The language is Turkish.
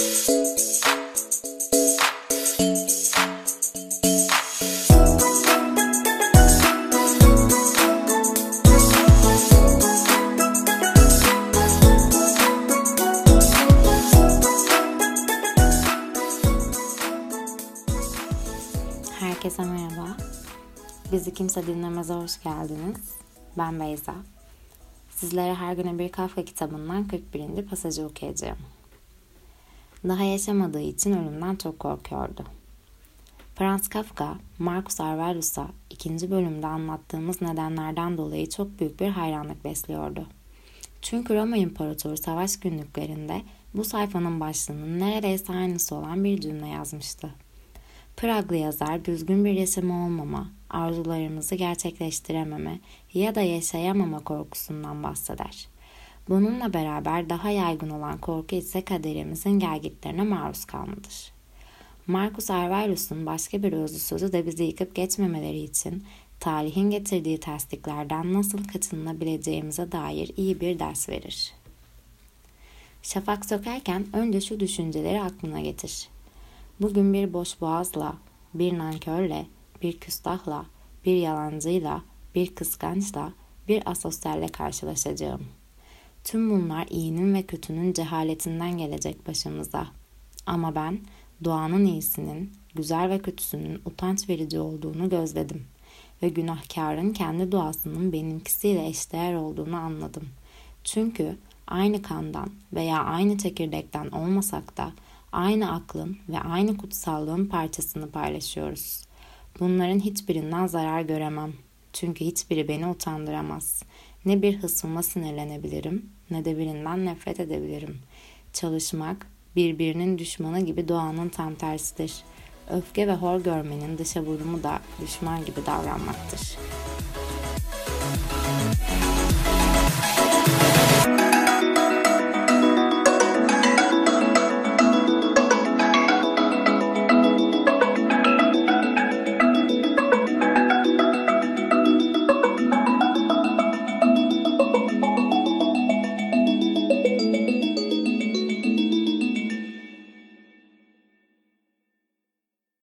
Herkese merhaba. Bizi Kimse Dinlemez'e hoş geldiniz. Ben Beyza. Sizlere her güne bir Kafka kitabından 41. pasajı okuyacağım. Daha yaşamadığı için ölümden çok korkuyordu. Franz Kafka, Marcus Aurelius'a ikinci bölümde anlattığımız nedenlerden dolayı çok büyük bir hayranlık besliyordu. Çünkü Roma İmparatoru savaş günlüklerinde bu sayfanın başlığının neredeyse aynısı olan bir cümle yazmıştı. Praglı yazar düzgün bir yaşamı olmama, arzularımızı gerçekleştirememe ya da yaşayamama korkusundan bahseder. Bununla beraber daha yaygın olan korku ise kaderimizin gelgitlerine maruz kalmadır. Marcus Aurelius'un başka bir özlü sözü de bizi yıkıp geçmemeleri için tarihin getirdiği tersliklerden nasıl kaçınılabileceğimize dair iyi bir ders verir. Şafak sökerken önce şu düşünceleri aklına getir. Bugün bir boş boğazla, bir nankörle, bir küstahla, bir yalancıyla, bir kıskançla, bir asosyalle karşılaşacağım. Tüm bunlar iyinin ve kötünün cehaletinden gelecek başımıza. Ama ben doğanın iyisinin, güzel ve kötüsünün utanç verici olduğunu gözledim ve günahkarın kendi doğasının benimkisiyle eşdeğer olduğunu anladım. Çünkü aynı kandan veya aynı çekirdekten olmasak da aynı aklın ve aynı kutsallığın parçasını paylaşıyoruz. Bunların hiçbirinden zarar göremem. Çünkü hiçbiri beni utandıramaz. Ne bir hısmıma sinirlenebilirim ne de birinden nefret edebilirim. Çalışmak birbirinin düşmanı gibi doğanın tam tersidir. Öfke ve hor görmenin dışa vurumu da düşman gibi davranmaktır.